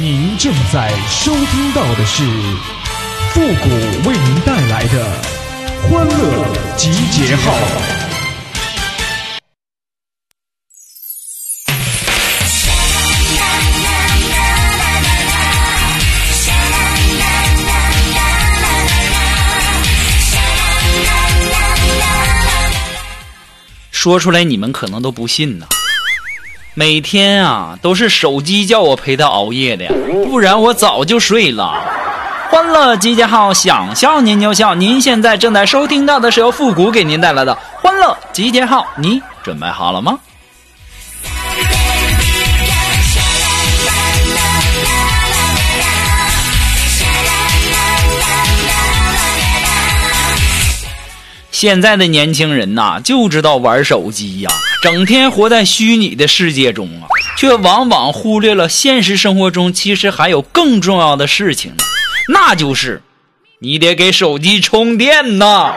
您正在收听到的是复古为您带来的欢乐集结号。说出来你们可能都不信呐。每天啊，都是手机叫我陪他熬夜的，不然我早就睡了。欢乐集结号，想笑您就笑。您现在正在收听到的是由复古给您带来的欢乐集结号，你准备好了吗？现在的年轻人呐，就知道玩手机呀，整天活在虚拟的世界中啊，却往往忽略了现实生活中其实还有更重要的事情，那就是你得给手机充电呐。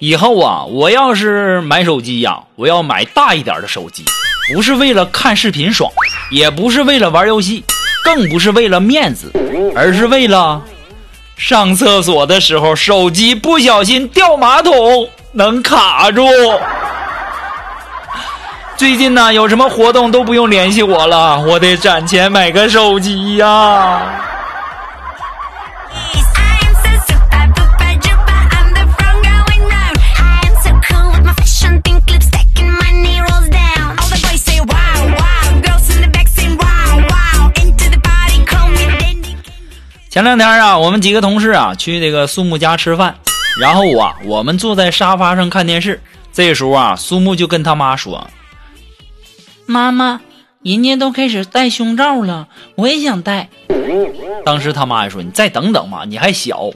以后啊，我要是买手机呀，我要买大一点的手机，不是为了看视频爽，也不是为了玩游戏，更不是为了面子，而是为了上厕所的时候手机不小心掉马桶能卡住。最近呢，有什么活动都不用联系我了，我得攒钱买个手机呀。前两天啊，我们几个同事啊去这个苏木家吃饭，然后啊，我们坐在沙发上看电视。这时候啊，苏木就跟他妈说：“妈妈，人家都开始戴胸罩了，我也想戴。”当时他妈还说：“你再等等嘛，你还小。”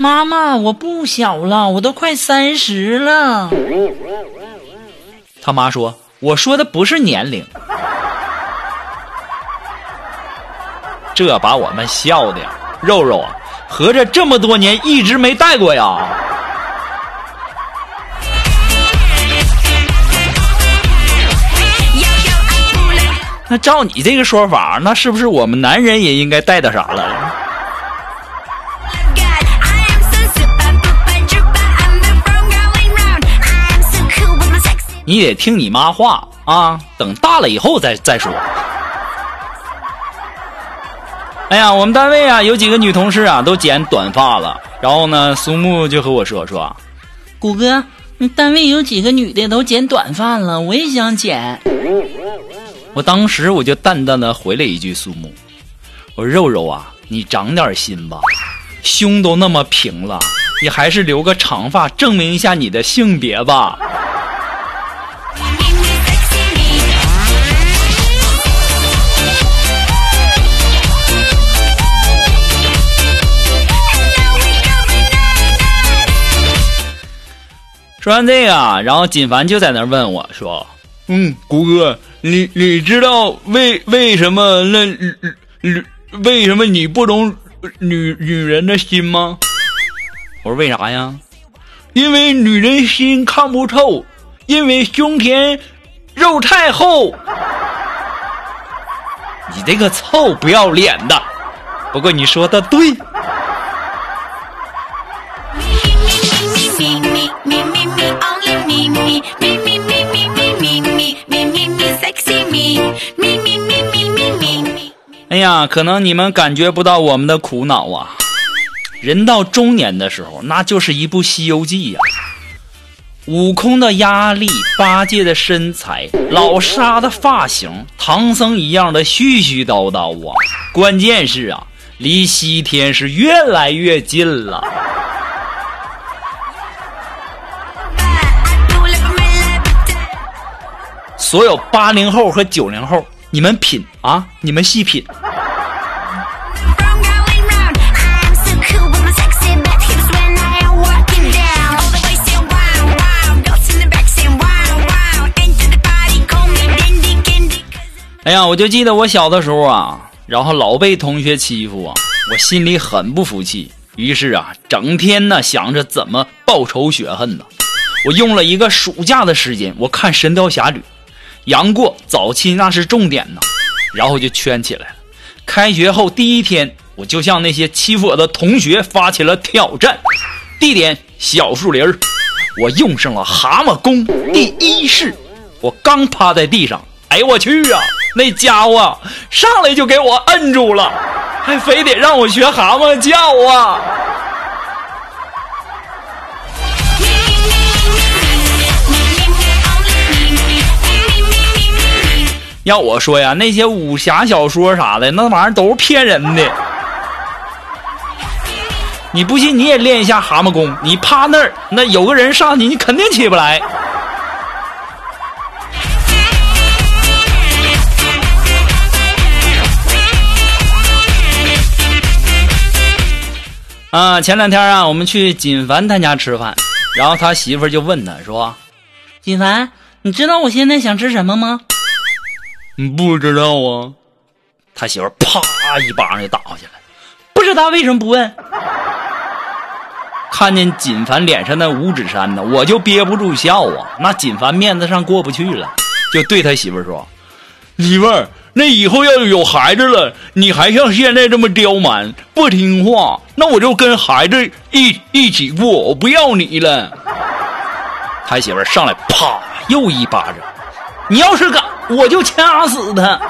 妈妈，我不小了，我都快三十了。他妈说：“我说的不是年龄。”这把我们笑的，肉肉啊，合着这么多年一直没带过呀？那照你这个说法，那是不是我们男人也应该带点啥了？你得听你妈话啊，等大了以后再再说。哎呀，我们单位啊有几个女同事啊都剪短发了，然后呢，苏木就和我说说，谷哥，你单位有几个女的都剪短发了，我也想剪。我当时我就淡淡的回了一句苏木，我说肉肉啊，你长点心吧，胸都那么平了，你还是留个长发证明一下你的性别吧。说完这个，然后锦凡就在那问我说：“嗯，谷哥，你你知道为为什么那为什么你不懂女女人的心吗？”我说：“为啥呀？因为女人心看不透，因为胸前肉太厚。你这个臭不要脸的！不过你说的对。”哎呀，可能你们感觉不到我们的苦恼啊！人到中年的时候，那就是一部《西游记》呀。悟空的压力，八戒的身材，老沙的发型，唐僧一样的絮絮叨叨啊！关键是啊，离西天是越来越近了。所有八零后和九零后，你们品啊，你们细品。哎呀，我就记得我小的时候啊，然后老被同学欺负啊，我心里很不服气。于是啊，整天呢想着怎么报仇雪恨呢。我用了一个暑假的时间，我看《神雕侠侣》，杨过早期那是重点呢，然后就圈起来了。开学后第一天，我就向那些欺负我的同学发起了挑战，地点小树林儿我用上了蛤蟆功第一式，我刚趴在地上，哎我去啊！那家伙上来就给我摁住了，还非得让我学蛤蟆叫啊！要我说呀，那些武侠小说啥的，那玩意儿都是骗人的。你不信，你也练一下蛤蟆功。你趴那儿，那有个人上去，你肯定起不来。啊，前两天啊，我们去锦凡他家吃饭，然后他媳妇就问他说：“锦凡，你知道我现在想吃什么吗？”“你不知道啊。”他媳妇啪一巴掌就打过去了。不知道为什么不问？看见锦凡脸上那五指山呢，我就憋不住笑啊。那锦凡面子上过不去了，就对他媳妇说：“媳妇儿。”那以后要有孩子了，你还像现在这么刁蛮不听话，那我就跟孩子一一起过，我不要你了。他媳妇上来啪又一巴掌，你要是敢，我就掐死他。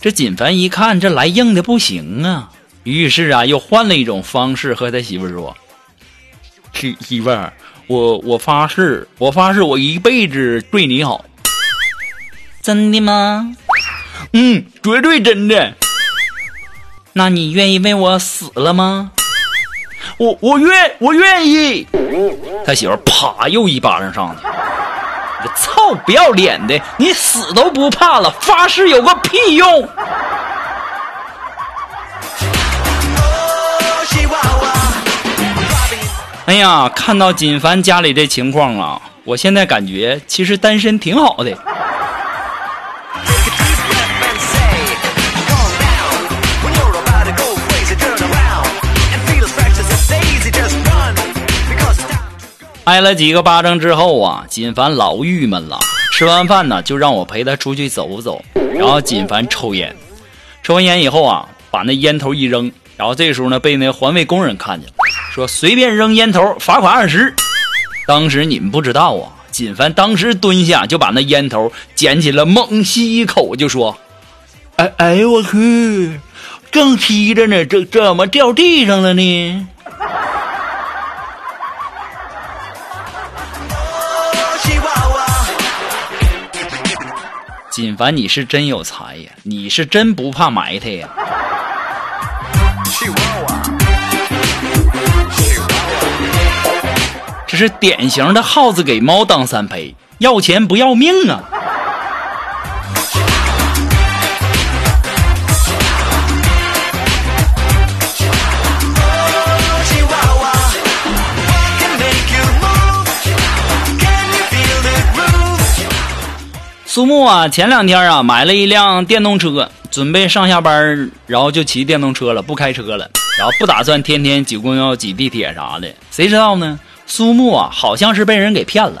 这锦凡一看这来硬的不行啊，于是啊又换了一种方式和他媳妇说。媳媳妇儿，我我发誓，我发誓，我一辈子对你好。真的吗？嗯，绝对真的。那你愿意为我死了吗？我我愿我愿意。他媳妇啪又一巴掌上去。你操，不要脸的，你死都不怕了，发誓有个屁用！哎呀，看到锦凡家里这情况啊，我现在感觉其实单身挺好的。挨了几个巴掌之后啊，锦凡老郁闷了。吃完饭呢，就让我陪他出去走走。然后锦凡抽烟，抽完烟以后啊，把那烟头一扔。然后这时候呢，被那环卫工人看见了。说随便扔烟头罚款二十，当时你们不知道啊，锦凡当时蹲下就把那烟头捡起来猛吸一口，就说：“哎哎呦我去，正吸着呢，这怎么掉地上了呢？”锦凡，你是真有才呀，你是真不怕埋汰呀。这是典型的耗子给猫当三陪，要钱不要命啊！苏木啊，前两天啊买了一辆电动车，准备上下班，然后就骑电动车了，不开车了，然后不打算天天挤公交、挤地铁啥的。谁知道呢？苏木啊，好像是被人给骗了。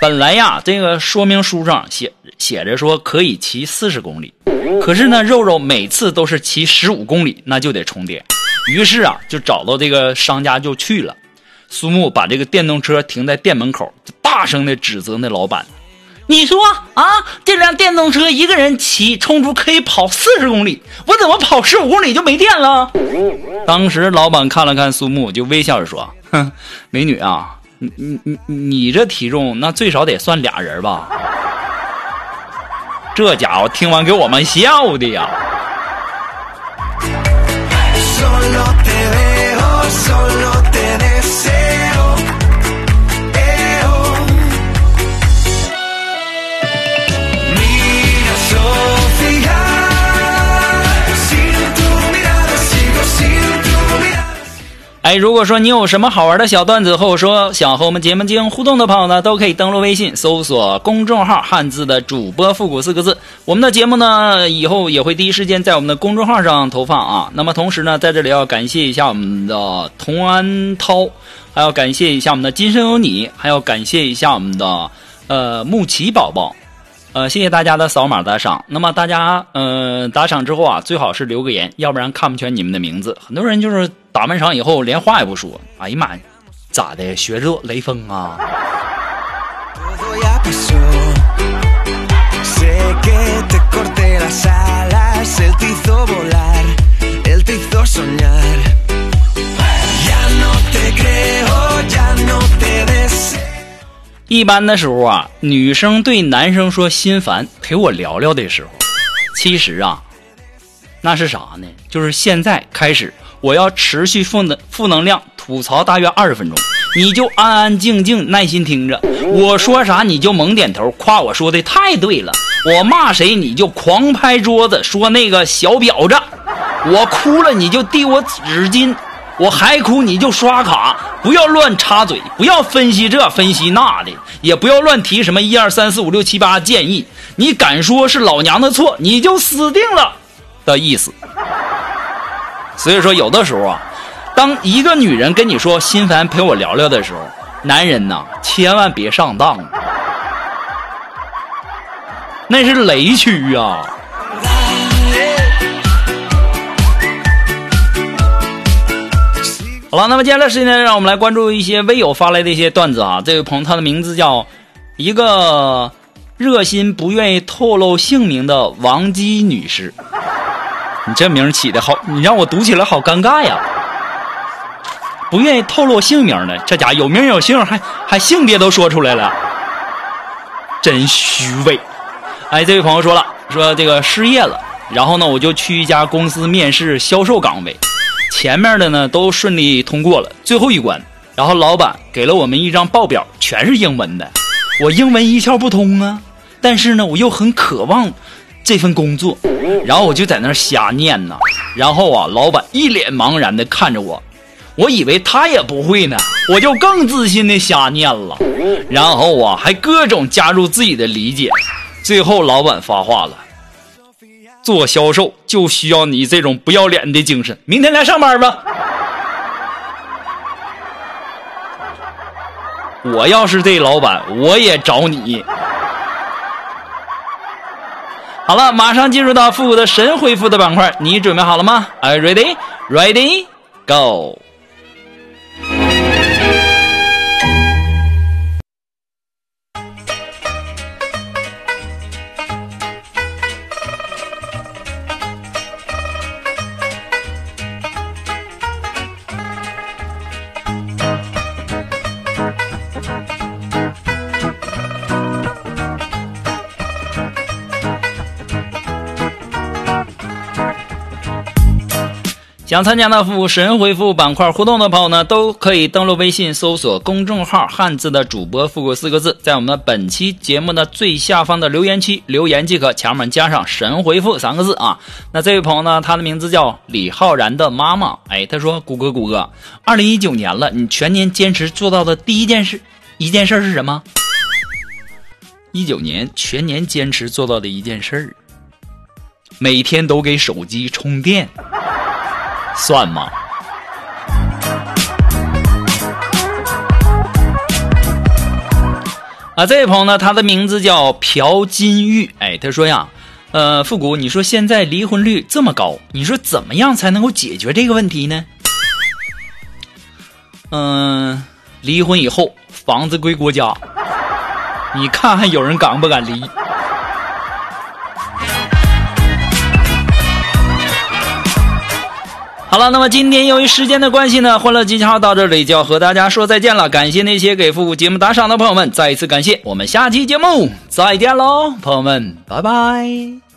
本来呀，这个说明书上写写着说可以骑四十公里，可是呢，肉肉每次都是骑十五公里，那就得充电。于是啊，就找到这个商家就去了。苏木把这个电动车停在店门口，大声的指责那老板：“你说啊，这辆电动车一个人骑充足可以跑四十公里，我怎么跑十五公里就没电了？”当时老板看了看苏木，就微笑着说。哼，美女啊，你你你你这体重，那最少得算俩人吧？这家伙听完给我们笑的呀！哎，如果说你有什么好玩的小段子，或者说想和我们节目进行互动的朋友呢，都可以登录微信搜索公众号“汉字的主播复古”四个字。我们的节目呢，以后也会第一时间在我们的公众号上投放啊。那么同时呢，在这里要感谢一下我们的童安涛，还要感谢一下我们的今生有你，还要感谢一下我们的呃木奇宝宝。呃，谢谢大家的扫码打赏。那么大家，嗯，打赏之后啊，最好是留个言，要不然看不全你们的名字。很多人就是打完赏以后连话也不说。哎呀妈呀，咋的？学着雷锋啊？一般的时候啊，女生对男生说心烦，陪我聊聊的时候，其实啊，那是啥呢？就是现在开始，我要持续负能负能量吐槽大约二十分钟，你就安安静静耐心听着，我说啥你就猛点头，夸我说的太对了。我骂谁你就狂拍桌子，说那个小婊子。我哭了你就递我纸巾。我还哭你就刷卡，不要乱插嘴，不要分析这分析那的，也不要乱提什么一二三四五六七八建议。你敢说是老娘的错，你就死定了的意思。所以说，有的时候啊，当一个女人跟你说心烦陪我聊聊的时候，男人呐千万别上当，那是雷区啊。好了，那么接下来时间呢，让我们来关注一些微友发来的一些段子啊。这位朋友，他的名字叫一个热心不愿意透露姓名的王姬女士。你这名起的好，你让我读起来好尴尬呀。不愿意透露姓名的，这家有名有姓，还还性别都说出来了，真虚伪。哎，这位朋友说了，说这个失业了，然后呢，我就去一家公司面试销售岗位。前面的呢都顺利通过了，最后一关，然后老板给了我们一张报表，全是英文的，我英文一窍不通啊，但是呢我又很渴望这份工作，然后我就在那瞎念呐，然后啊老板一脸茫然的看着我，我以为他也不会呢，我就更自信的瞎念了，然后啊还各种加入自己的理解，最后老板发话了。做销售就需要你这种不要脸的精神。明天来上班吧。我要是这老板，我也找你。好了，马上进入到复古的神回复的板块，你准备好了吗？Are you ready? Ready? Go. 想参加那副神回复板块互动的朋友呢，都可以登录微信搜索公众号“汉字的主播复古”四个字，在我们的本期节目的最下方的留言区留言即可，前面加上“神回复”三个字啊。那这位朋友呢，他的名字叫李浩然的妈妈，哎，他说：“谷歌，谷歌，二零一九年了，你全年坚持做到的第一件事，一件事是什么？一九年全年坚持做到的一件事，每天都给手机充电。”算吗？啊，这位朋友呢，他的名字叫朴金玉。哎，他说呀，呃，复古，你说现在离婚率这么高，你说怎么样才能够解决这个问题呢？嗯，离婚以后房子归国家，你看看有人敢不敢离？好了，那么今天由于时间的关系呢，欢乐集结号到这里就要和大家说再见了。感谢那些给复古节目打赏的朋友们，再一次感谢。我们下期节目再见喽，朋友们，拜拜。